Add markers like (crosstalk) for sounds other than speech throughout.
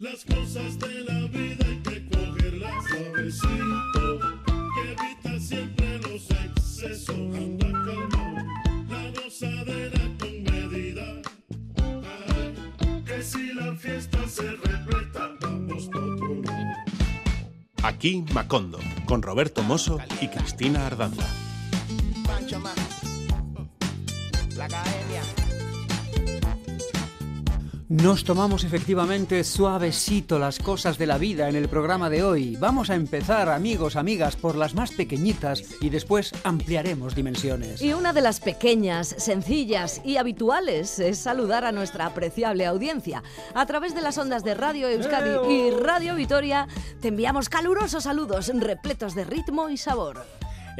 Las cosas de la vida hay que cogerlas suavecito, que evita siempre los excesos. Anda calmado, la gozadera con medida. Ay, que si la fiesta se repleta, vamos pa' otro lado. Aquí Macondo, con Roberto Mosso y Cristina Ardanda. Nos tomamos efectivamente suavecito las cosas de la vida en el programa de hoy. Vamos a empezar, amigos, amigas, por las más pequeñitas y después ampliaremos dimensiones. Y una de las pequeñas, sencillas y habituales es saludar a nuestra apreciable audiencia. A través de las ondas de Radio Euskadi y Radio Vitoria te enviamos calurosos saludos repletos de ritmo y sabor.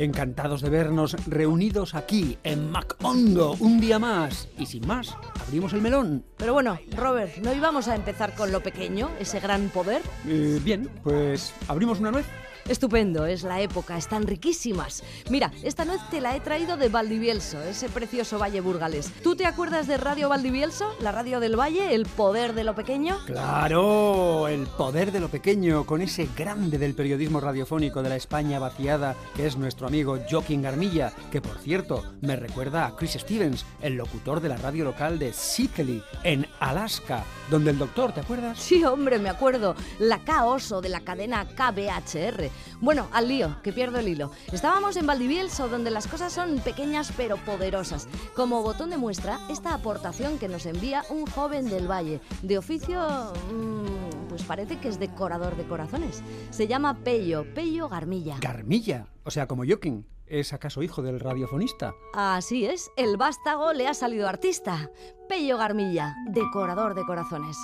Encantados de vernos reunidos aquí en Macondo un día más. Y sin más, abrimos el melón. Pero bueno, Robert, ¿no íbamos a empezar con lo pequeño, ese gran poder? Eh, bien, pues abrimos una nuez. Estupendo, es la época, están riquísimas. Mira, esta nuez te la he traído de Valdivielso, ese precioso valle burgalés. ¿Tú te acuerdas de Radio Valdivielso, la radio del valle, el poder de lo pequeño? Claro, el poder de lo pequeño, con ese grande del periodismo radiofónico de la España vaciada, que es nuestro amigo Joaquín Garmilla, que por cierto me recuerda a Chris Stevens, el locutor de la radio local de Sikely, en Alaska, donde el doctor, ¿te acuerdas? Sí, hombre, me acuerdo. La K-Oso de la cadena KBHR. Bueno, al lío, que pierdo el hilo. Estábamos en Valdivielso, donde las cosas son pequeñas pero poderosas. Como botón de muestra, esta aportación que nos envía un joven del Valle, de oficio, mm, pues parece que es decorador de corazones. Se llama Pello, Pello Garmilla. Garmilla, o sea, como Joaquín. ¿Es acaso hijo del radiofonista? Así es, el vástago le ha salido artista. Pello Garmilla, decorador de corazones.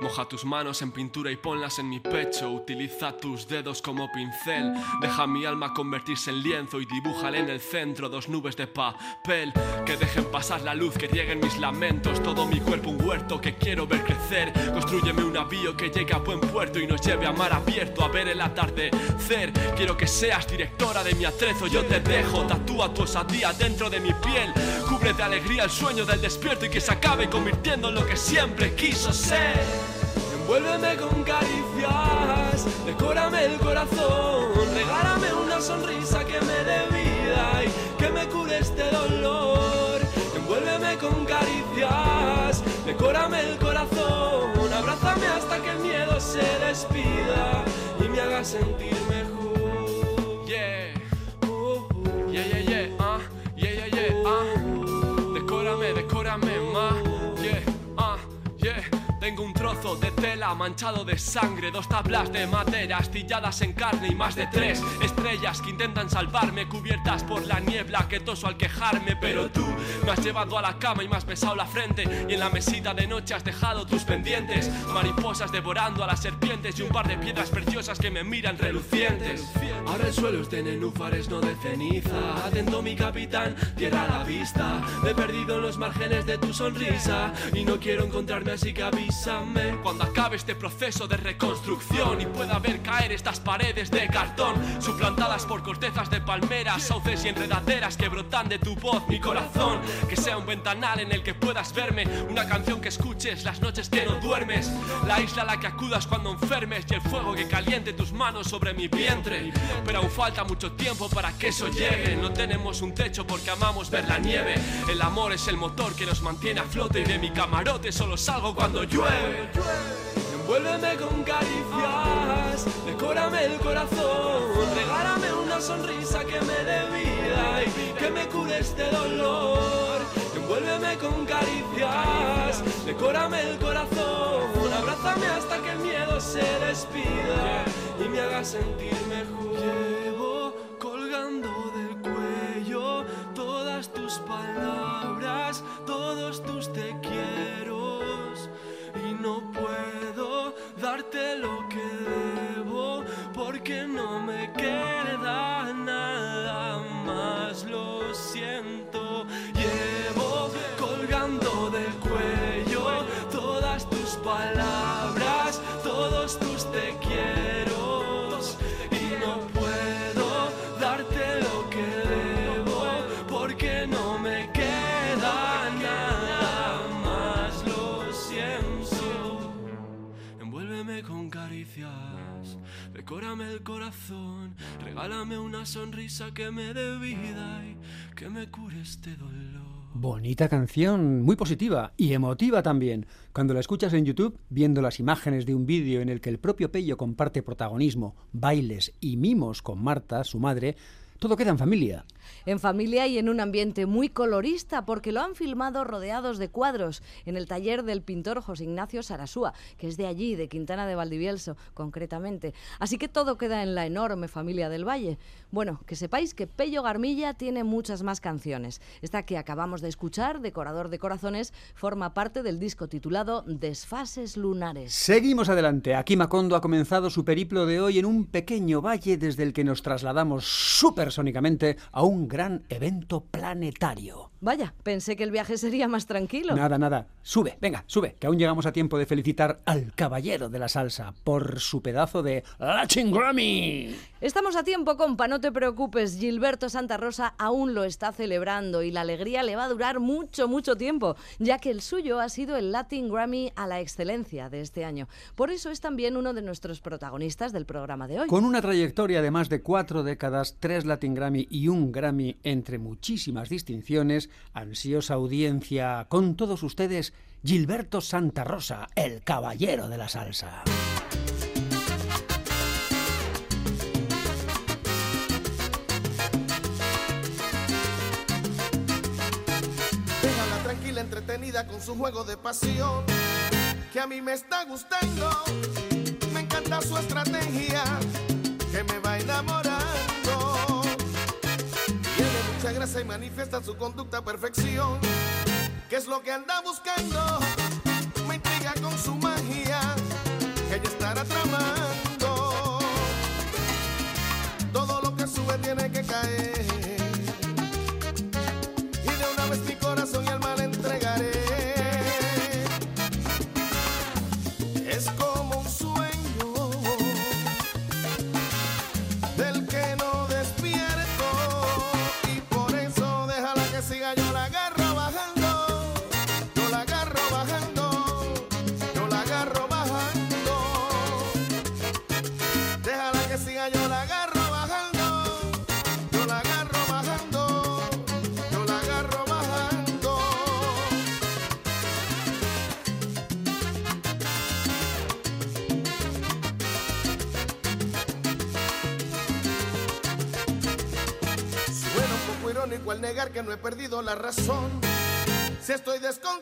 Moja tus manos en pintura y ponlas en mi pecho. Utiliza tus dedos como pincel. Deja mi alma convertirse en lienzo y dibújale en el centro dos nubes de papel. Que dejen pasar la luz, que rieguen mis lamentos. Todo mi cuerpo un huerto que quiero ver crecer. Construyeme un navío que llegue a buen puerto y nos lleve a mar abierto a ver el atardecer. Quiero que seas directora de mi atrezo. Yo te dejo, tatúa tu osadía dentro de mi piel. Cubre de alegría el sueño del despierto y que se acabe convirtiendo en lo que siempre quiso ser. Envuélveme con caricias, decórame el corazón, regálame una sonrisa que me dé vida y que me cure este dolor. Envuélveme con caricias, decórame el corazón, abrázame hasta que el miedo se despida y me haga sentir mejor. Yeah, uh, uh. yeah, yeah, yeah, ah, yeah, yeah, yeah, ah. Decórame, decórame Tengo un trozo de tela manchado de sangre, dos tablas de madera astilladas en carne y más de tres estrellas que intentan salvarme, cubiertas por la niebla que toso al quejarme. Pero tú me has llevado a la cama y me has besado la frente, y en la mesita de noche has dejado tus pendientes, mariposas devorando a las serpientes y un par de piedras preciosas que me miran relucientes. Ahora el suelo es de nenúfares, no de ceniza. Atento mi capitán, tierra a la vista. Me he perdido en los márgenes de tu sonrisa y no quiero encontrarme así que cuando acabe este proceso de reconstrucción y pueda ver caer estas paredes de cartón suplantadas por cortezas de palmeras, sauces y enredaderas que brotan de tu voz, mi corazón. Que sea un ventanal en el que puedas verme, una canción que escuches las noches que no duermes, la isla a la que acudas cuando enfermes y el fuego que caliente tus manos sobre mi vientre. Pero aún falta mucho tiempo para que eso llegue. No tenemos un techo porque amamos ver la nieve. El amor es el motor que nos mantiene a flote y de mi camarote solo salgo cuando Envuélveme con caricias, decórame el corazón, regálame una sonrisa que me dé vida y que me cure este dolor. Envuélveme con caricias, decórame el corazón, abrázame hasta que el miedo se despida y me haga sentir mejor. Llevo colgando del cuello todas tus palabras, todos tus te no puedo darte lo que Decórame el corazón, regálame una sonrisa que me dé vida y que me cure este dolor. Bonita canción, muy positiva y emotiva también. Cuando la escuchas en YouTube, viendo las imágenes de un vídeo en el que el propio Pello comparte protagonismo, bailes y mimos con Marta, su madre, todo queda en familia. En familia y en un ambiente muy colorista, porque lo han filmado rodeados de cuadros en el taller del pintor José Ignacio Sarasúa, que es de allí, de Quintana de Valdivielso, concretamente. Así que todo queda en la enorme familia del Valle. Bueno, que sepáis que Pello Garmilla tiene muchas más canciones. Esta que acabamos de escuchar, Decorador de Corazones, forma parte del disco titulado Desfases Lunares. Seguimos adelante. Aquí Macondo ha comenzado su periplo de hoy en un pequeño valle desde el que nos trasladamos supersónicamente a un gran evento planetario. Vaya, pensé que el viaje sería más tranquilo. Nada, nada. Sube, venga, sube, que aún llegamos a tiempo de felicitar al caballero de la salsa por su pedazo de Latin Grammy. Estamos a tiempo, compa, no te preocupes. Gilberto Santa Rosa aún lo está celebrando y la alegría le va a durar mucho, mucho tiempo, ya que el suyo ha sido el Latin Grammy a la excelencia de este año. Por eso es también uno de nuestros protagonistas del programa de hoy. Con una trayectoria de más de cuatro décadas, tres Latin Grammy y un Grammy entre muchísimas distinciones, ansiosa audiencia con todos ustedes, Gilberto Santa Rosa, el caballero de la salsa. Entretenida con su juego de pasión. Que a mí me está gustando. Me encanta su estrategia. Que me va enamorando. Tiene mucha gracia y manifiesta su conducta a perfección. ¿Qué es lo que anda buscando? Me intriga con su magia. Que ella estará tramando. Todo lo que sube tiene al negar que no he perdido la razón. Si estoy descontrolado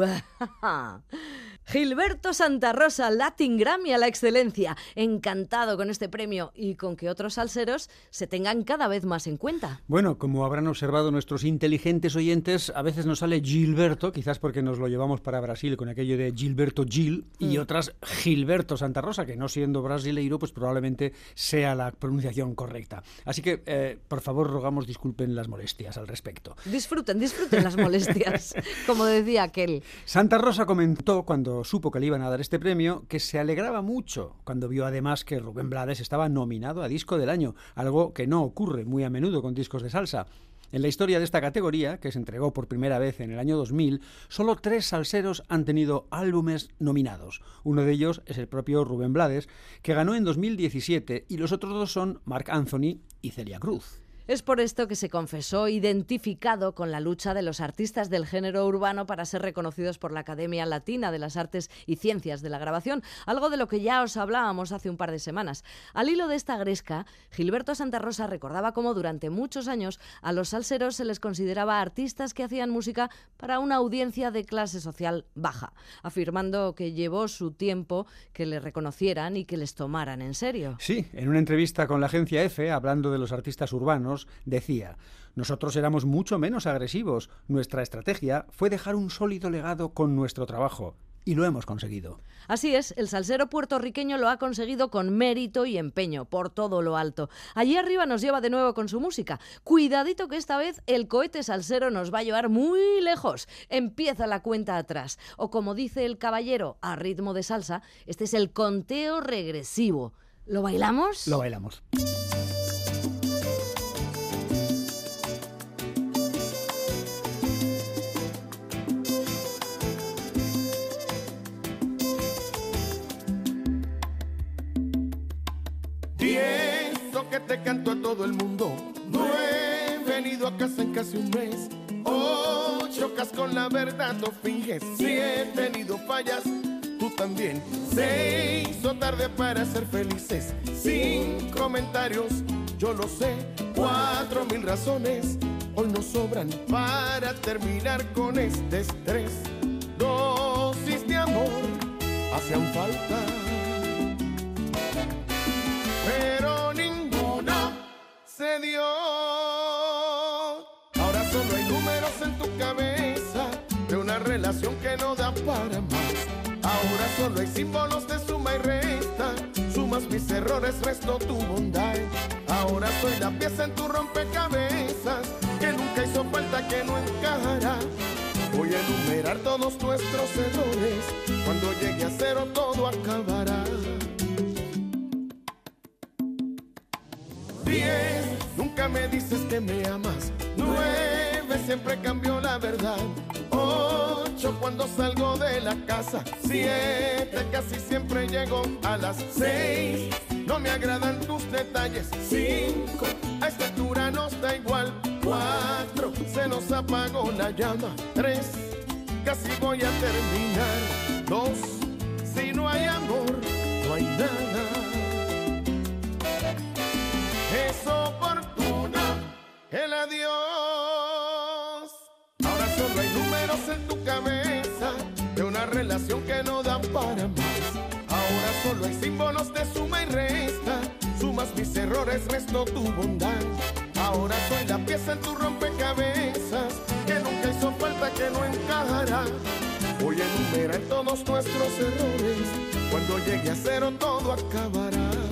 哇哈哈。Gilberto Santa Rosa, Latin Grammy a la excelencia. Encantado con este premio y con que otros salseros se tengan cada vez más en cuenta. Bueno, como habrán observado nuestros inteligentes oyentes, a veces nos sale Gilberto, quizás porque nos lo llevamos para Brasil con aquello de Gilberto Gil, y Mm. otras Gilberto Santa Rosa, que no siendo brasileiro, pues probablemente sea la pronunciación correcta. Así que, eh, por favor, rogamos disculpen las molestias al respecto. Disfruten, disfruten las molestias, (laughs) como decía aquel. Santa Rosa comentó cuando supo que le iban a dar este premio que se alegraba mucho cuando vio además que Rubén Blades estaba nominado a Disco del Año, algo que no ocurre muy a menudo con discos de salsa. En la historia de esta categoría, que se entregó por primera vez en el año 2000, solo tres salseros han tenido álbumes nominados. Uno de ellos es el propio Rubén Blades, que ganó en 2017, y los otros dos son Marc Anthony y Celia Cruz. Es por esto que se confesó identificado con la lucha de los artistas del género urbano para ser reconocidos por la Academia Latina de las Artes y Ciencias de la Grabación, algo de lo que ya os hablábamos hace un par de semanas. Al hilo de esta gresca, Gilberto Santa Rosa recordaba cómo durante muchos años a los salseros se les consideraba artistas que hacían música para una audiencia de clase social baja, afirmando que llevó su tiempo que le reconocieran y que les tomaran en serio. Sí, en una entrevista con la agencia EFE, hablando de los artistas urbanos, decía, nosotros éramos mucho menos agresivos, nuestra estrategia fue dejar un sólido legado con nuestro trabajo, y lo hemos conseguido. Así es, el salsero puertorriqueño lo ha conseguido con mérito y empeño, por todo lo alto. Allí arriba nos lleva de nuevo con su música. Cuidadito que esta vez el cohete salsero nos va a llevar muy lejos. Empieza la cuenta atrás. O como dice el caballero, a ritmo de salsa, este es el conteo regresivo. ¿Lo bailamos? Lo bailamos. Diez, lo que te canto a todo el mundo. Nueve, venido a casa en casi un mes. Ocho, cas con la verdad, no finges. Siete, tenido fallas, tú también. Seis, o tarde para ser felices. Cinco comentarios, yo lo sé. Cuatro mil razones, hoy nos sobran para terminar con este estrés. Dosis de amor hacían falta Ahora solo hay números en tu cabeza de una relación que no da para más. Ahora solo hay símbolos de suma y resta. Sumas mis errores, resto tu bondad. Ahora soy la pieza en tu rompecabezas que nunca hizo falta, que no encajará. Voy a enumerar todos nuestros errores. Cuando llegue a cero todo acabará. Me dices que me amas. Nueve, siempre cambió la verdad. Ocho, cuando salgo de la casa. Siete, casi siempre llego a las seis. No me agradan tus detalles. Cinco, a esta altura nos da igual. Cuatro, se nos apagó la llama. Tres, casi voy a terminar. Dos, si no hay amor, no hay nada es oportuno el adiós. Ahora solo hay números en tu cabeza de una relación que no da para más. Ahora solo hay símbolos de suma y resta. Sumas mis errores, resto tu bondad. Ahora soy la pieza en tu rompecabezas que nunca hizo falta, que no encajará. Voy a enumerar todos nuestros errores. Cuando llegue a cero todo acabará.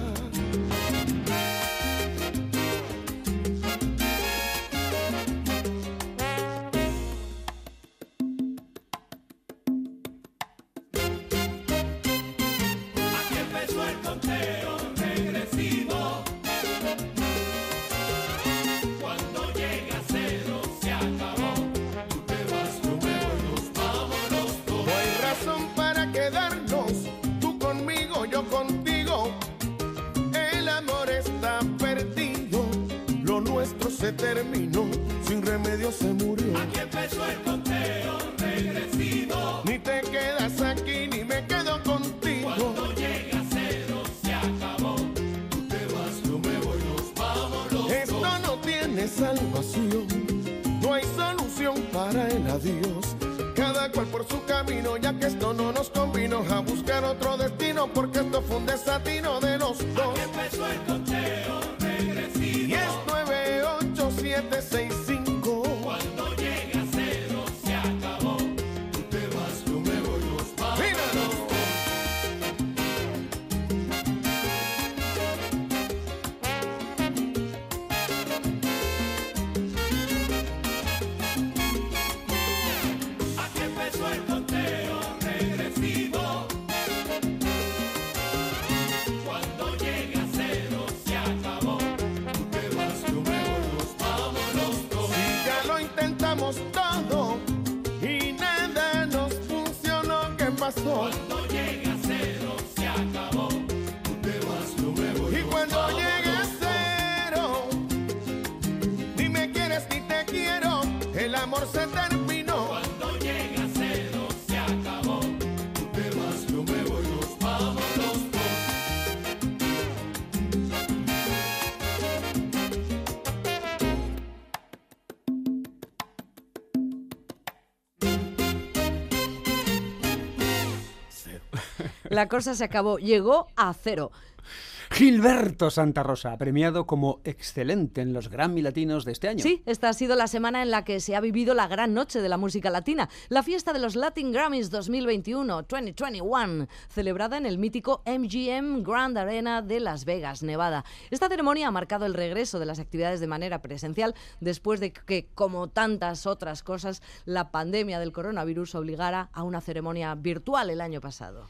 Todo y nada nos funcionó, ¿qué pasó? La cosa se acabó, llegó a cero. Gilberto Santa Rosa, premiado como excelente en los Grammy Latinos de este año. Sí, esta ha sido la semana en la que se ha vivido la gran noche de la música latina, la fiesta de los Latin Grammys 2021, 2021, celebrada en el mítico MGM Grand Arena de Las Vegas, Nevada. Esta ceremonia ha marcado el regreso de las actividades de manera presencial después de que, como tantas otras cosas, la pandemia del coronavirus obligara a una ceremonia virtual el año pasado.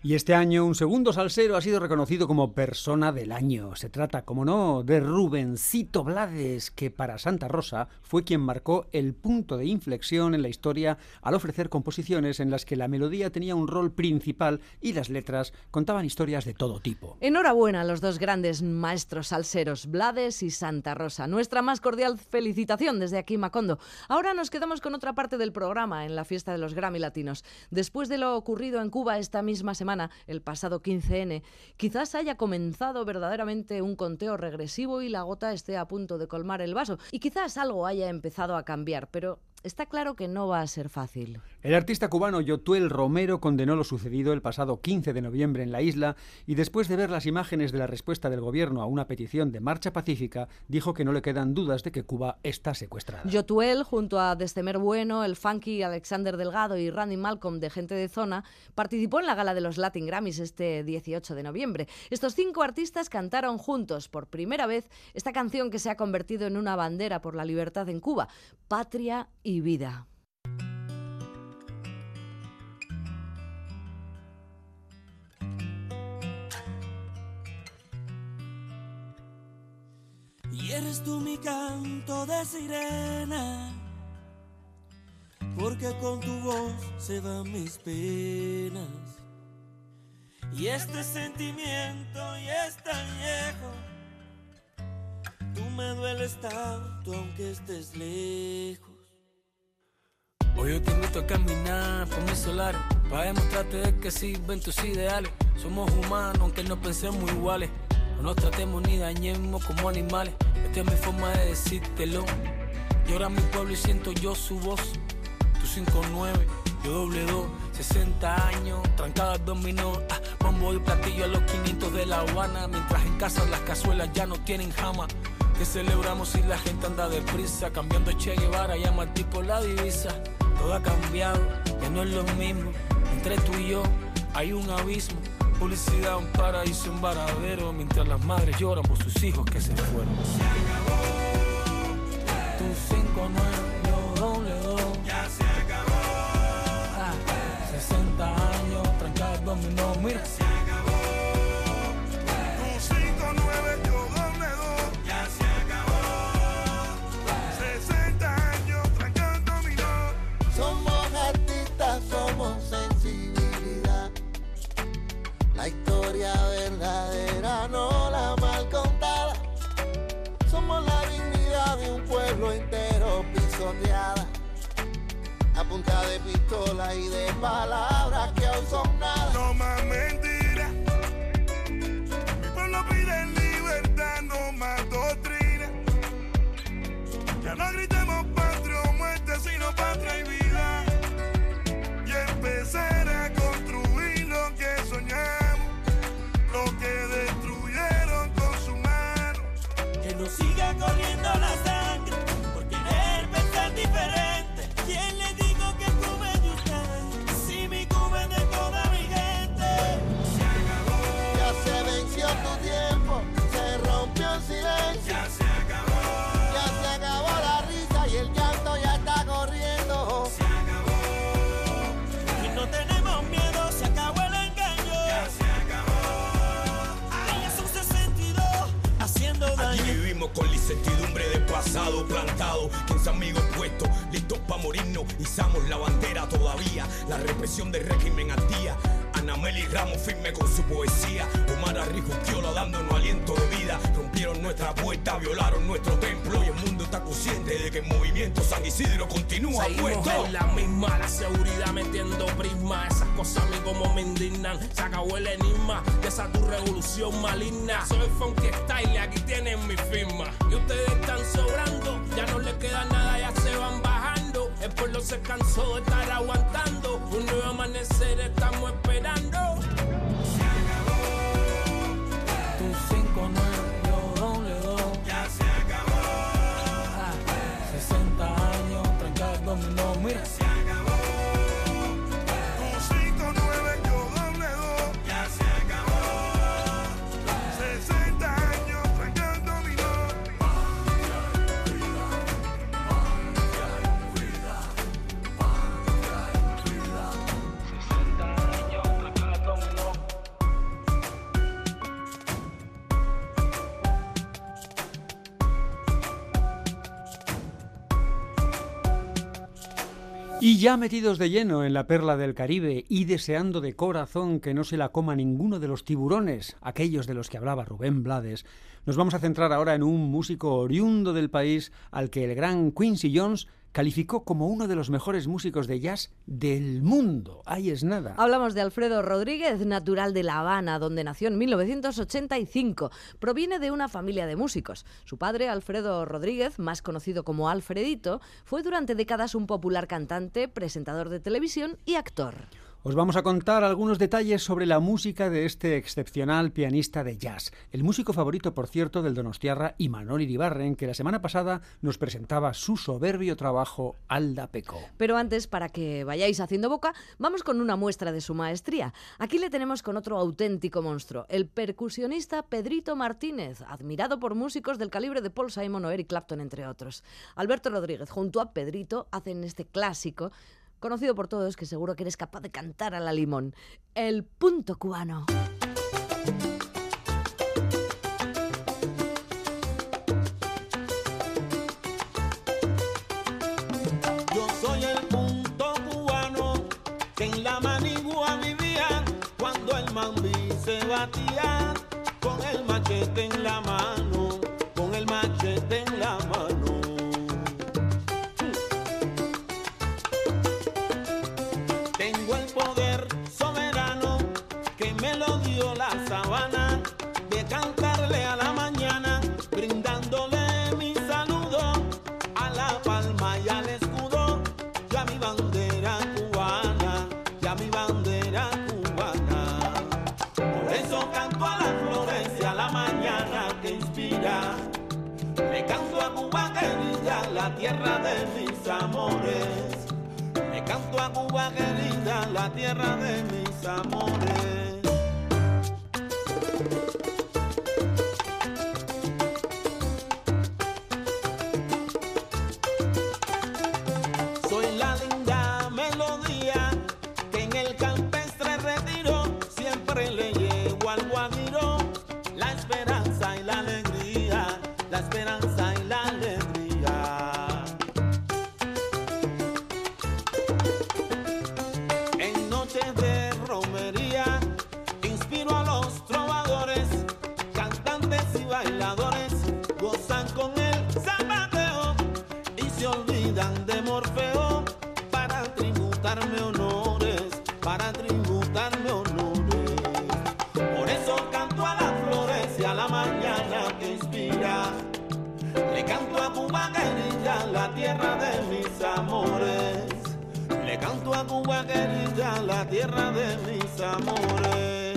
Y este año un segundo salsero ha sido reconocido como persona del año. Se trata, como no, de Rubencito Blades, que para Santa Rosa fue quien marcó el punto de inflexión en la historia al ofrecer composiciones en las que la melodía tenía un rol principal y las letras contaban historias de todo tipo. Enhorabuena a los dos grandes maestros salseros, Blades y Santa Rosa. Nuestra más cordial felicitación desde aquí, Macondo. Ahora nos quedamos con otra parte del programa en la fiesta de los Grammy Latinos. Después de lo ocurrido en Cuba esta misma semana, el pasado 15N, quizás haya comenzado verdaderamente un conteo regresivo y la gota esté a punto de colmar el vaso. Y quizás algo haya empezado a cambiar, pero está claro que no va a ser fácil. El artista cubano Yotuel Romero condenó lo sucedido el pasado 15 de noviembre en la isla y después de ver las imágenes de la respuesta del gobierno a una petición de marcha pacífica, dijo que no le quedan dudas de que Cuba está secuestrada. Yotuel, junto a Destemer Bueno, el funky Alexander Delgado y Randy Malcolm de Gente de Zona, participó en la gala de los Latin Grammys este 18 de noviembre. Estos cinco artistas cantaron juntos por primera vez esta canción que se ha convertido en una bandera por la libertad en Cuba, Patria y Vida. Y eres tú mi canto de sirena, porque con tu voz se van mis penas. Y este sentimiento ya es tan viejo, tú me dueles tanto aunque estés lejos. Hoy yo te invito a caminar por mi solar Para demostrarte de que sirven tus ideales. Somos humanos aunque no pensemos iguales. No nos tratemos ni dañemos como animales. Esta es mi forma de decírtelo. Llora mi pueblo y siento yo su voz. Tú 5-9, yo doble 2 60 años, trancadas dominó. Ah, Bombo y platillo a los 500 de La Habana. Mientras en casa las cazuelas ya no tienen jama que celebramos si la gente anda deprisa, cambiando Che Guevara, llama al tipo la divisa. Todo ha cambiado, ya no es lo mismo. Entre tú y yo hay un abismo. Publicidad, un paraíso, un varadero. Mientras las madres lloran por sus hijos que se fueron. Se acabó. Tu 5 yo se cansó de estar aguantando. Un nuevo amanecer estamos esperando. Ya metidos de lleno en la perla del Caribe y deseando de corazón que no se la coma ninguno de los tiburones, aquellos de los que hablaba Rubén Blades, nos vamos a centrar ahora en un músico oriundo del país al que el gran Quincy Jones calificó como uno de los mejores músicos de jazz del mundo. Ahí es nada. Hablamos de Alfredo Rodríguez, natural de La Habana, donde nació en 1985. Proviene de una familia de músicos. Su padre, Alfredo Rodríguez, más conocido como Alfredito, fue durante décadas un popular cantante, presentador de televisión y actor. Os vamos a contar algunos detalles sobre la música de este excepcional pianista de jazz, el músico favorito, por cierto, del Donostiarra y Manoli Iribarren, que la semana pasada nos presentaba su soberbio trabajo Alda Peco. Pero antes, para que vayáis haciendo boca, vamos con una muestra de su maestría. Aquí le tenemos con otro auténtico monstruo, el percusionista Pedrito Martínez, admirado por músicos del calibre de Paul Simon o Eric Clapton, entre otros. Alberto Rodríguez, junto a Pedrito, hacen este clásico, conocido por todos, que seguro que eres capaz de cantar a la limón, el punto cubano. Yo soy el punto cubano que en la manigua vivía cuando el mambí se batía con el machete en la mano, tierra de mis amores. Le canto a Cuba querida, la tierra de mis amores. Le canto a Cuba querida, la tierra de mis amores. Le canto a Cuba querida, la tierra de mis amores.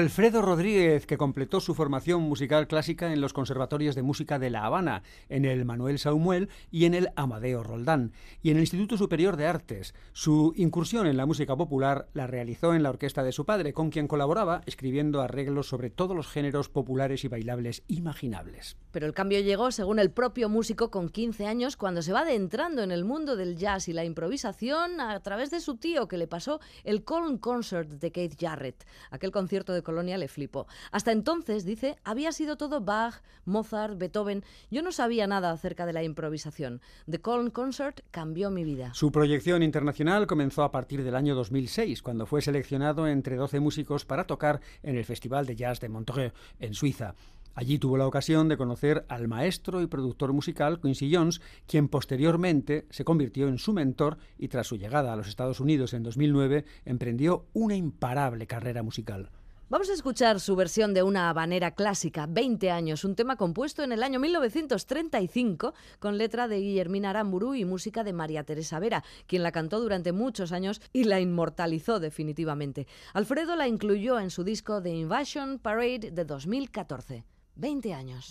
Alfredo Rodríguez, que completó su formación musical clásica en los conservatorios de música de La Habana, en el Manuel Saumuel y en el Amadeo Roldán, y en el Instituto Superior de Artes. Su incursión en la música popular la realizó en la orquesta de su padre, con quien colaboraba escribiendo arreglos sobre todos los géneros populares y bailables imaginables. Pero el cambio llegó, según el propio músico, con 15 años, cuando se va adentrando en el mundo del jazz y la improvisación a través de su tío, que le pasó el Colin Concert de Keith Jarrett, aquel concierto de Colonia le flipó. Hasta entonces, dice, había sido todo Bach, Mozart, Beethoven. Yo no sabía nada acerca de la improvisación. The Colin Concert cambió mi vida. Su proyección internacional comenzó a partir del año 2006, cuando fue seleccionado entre 12 músicos para tocar en el Festival de Jazz de Montreux, en Suiza. Allí tuvo la ocasión de conocer al maestro y productor musical Quincy Jones, quien posteriormente se convirtió en su mentor y tras su llegada a los Estados Unidos en 2009 emprendió una imparable carrera musical. Vamos a escuchar su versión de una habanera clásica, 20 años, un tema compuesto en el año 1935 con letra de Guillermina Aramburu y música de María Teresa Vera, quien la cantó durante muchos años y la inmortalizó definitivamente. Alfredo la incluyó en su disco The Invasion Parade de 2014. 20 años.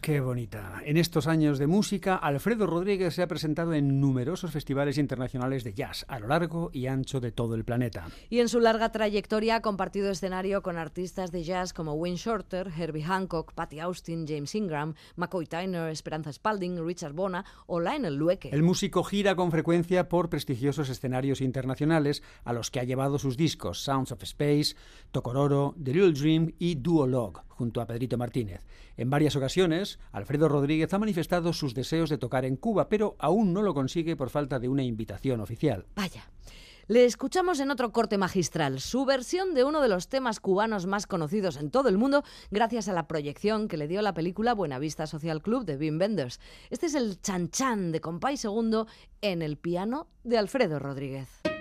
Qué bonita. En estos años de música, Alfredo Rodríguez se ha presentado en numerosos festivales internacionales de jazz a lo largo y ancho de todo el planeta. Y en su larga trayectoria ha compartido escenario con artistas de jazz como Wayne Shorter, Herbie Hancock, Patty Austin, James Ingram, McCoy Tyner, Esperanza Spalding, Richard Bona o Lionel Lueke. El músico gira con frecuencia por prestigiosos escenarios internacionales a los que ha llevado sus discos Sounds of Space, Tokororo, The Little Dream y Duologue junto a Pedrito Martínez. En varias ocasiones, Alfredo Rodríguez ha manifestado sus deseos de tocar en Cuba, pero aún no lo consigue por falta de una invitación oficial. Vaya. Le escuchamos en otro corte magistral, su versión de uno de los temas cubanos más conocidos en todo el mundo, gracias a la proyección que le dio la película Buenavista Social Club de Wim Wenders. Este es el Chan Chan de Compay Segundo en el piano de Alfredo Rodríguez.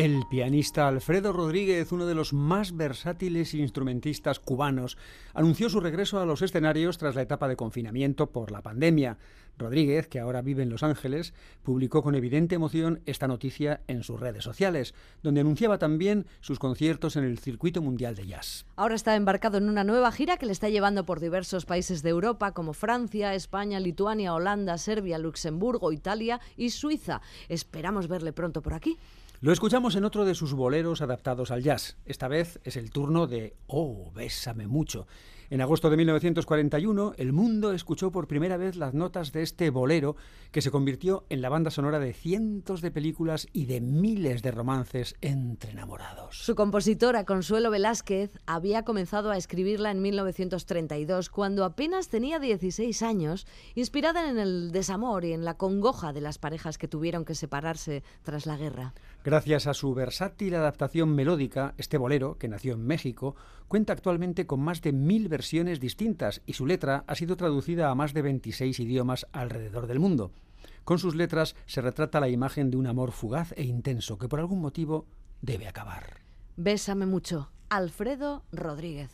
El pianista Alfredo Rodríguez, uno de los más versátiles instrumentistas cubanos, anunció su regreso a los escenarios tras la etapa de confinamiento por la pandemia. Rodríguez, que ahora vive en Los Ángeles, publicó con evidente emoción esta noticia en sus redes sociales, donde anunciaba también sus conciertos en el circuito mundial de jazz. Ahora está embarcado en una nueva gira que le está llevando por diversos países de Europa como Francia, España, Lituania, Holanda, Serbia, Luxemburgo, Italia y Suiza. Esperamos verle pronto por aquí. Lo escuchamos en otro de sus boleros adaptados al jazz. Esta vez es el turno de Oh, bésame mucho. En agosto de 1941, el mundo escuchó por primera vez las notas de este bolero que se convirtió en la banda sonora de cientos de películas y de miles de romances entre enamorados. Su compositora, Consuelo Velázquez, había comenzado a escribirla en 1932, cuando apenas tenía 16 años, inspirada en el desamor y en la congoja de las parejas que tuvieron que separarse tras la guerra. Gracias a su versátil adaptación melódica, este bolero, que nació en México, cuenta actualmente con más de mil versiones distintas y su letra ha sido traducida a más de 26 idiomas alrededor del mundo. Con sus letras se retrata la imagen de un amor fugaz e intenso que por algún motivo debe acabar. Bésame mucho. Alfredo Rodríguez.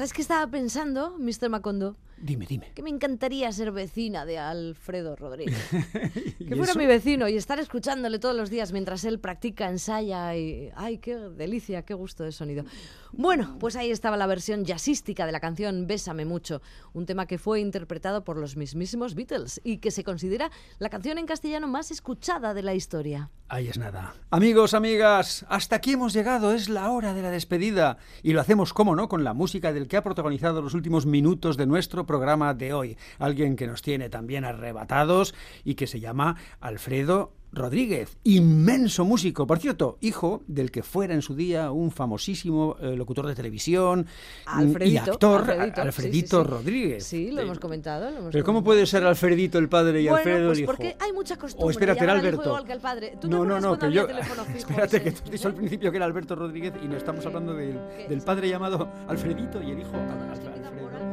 ¿Sabes qué estaba pensando, Mr. Macondo? Dime, dime. Que me encantaría ser vecina de Alfredo Rodríguez. (laughs) ¿Y que fuera mi vecino y estar escuchándole todos los días mientras él practica, ensaya y... ¡Ay, qué delicia, qué gusto de sonido! Bueno, pues ahí estaba la versión jazzística de la canción Bésame mucho, un tema que fue interpretado por los mismísimos Beatles y que se considera la canción en castellano más escuchada de la historia. Ahí es nada. Amigos, amigas, hasta aquí hemos llegado. Es la hora de la despedida. Y lo hacemos, como no, con la música del que ha protagonizado los últimos minutos de nuestro programa de hoy. Alguien que nos tiene también arrebatados y que se llama Alfredo Rodríguez, inmenso músico, por cierto, hijo del que fuera en su día un famosísimo eh, locutor de televisión mm, y actor, Alfredito, Al- sí, Alfredito sí, sí. Rodríguez. Sí, lo hemos comentado. lo hemos Pero ¿cómo comentado. puede ser Alfredito el padre y bueno, Alfredo pues el hijo? porque hay mucha costumbre. O espérate, era Alberto. igual que el padre. ¿Tú te no, no, no, que yo. (laughs) Espérate, ese? que tú has dicho al principio que era Alberto Rodríguez y no estamos hablando del, del padre llamado Alfredito y el hijo Al- Al- Alfredo.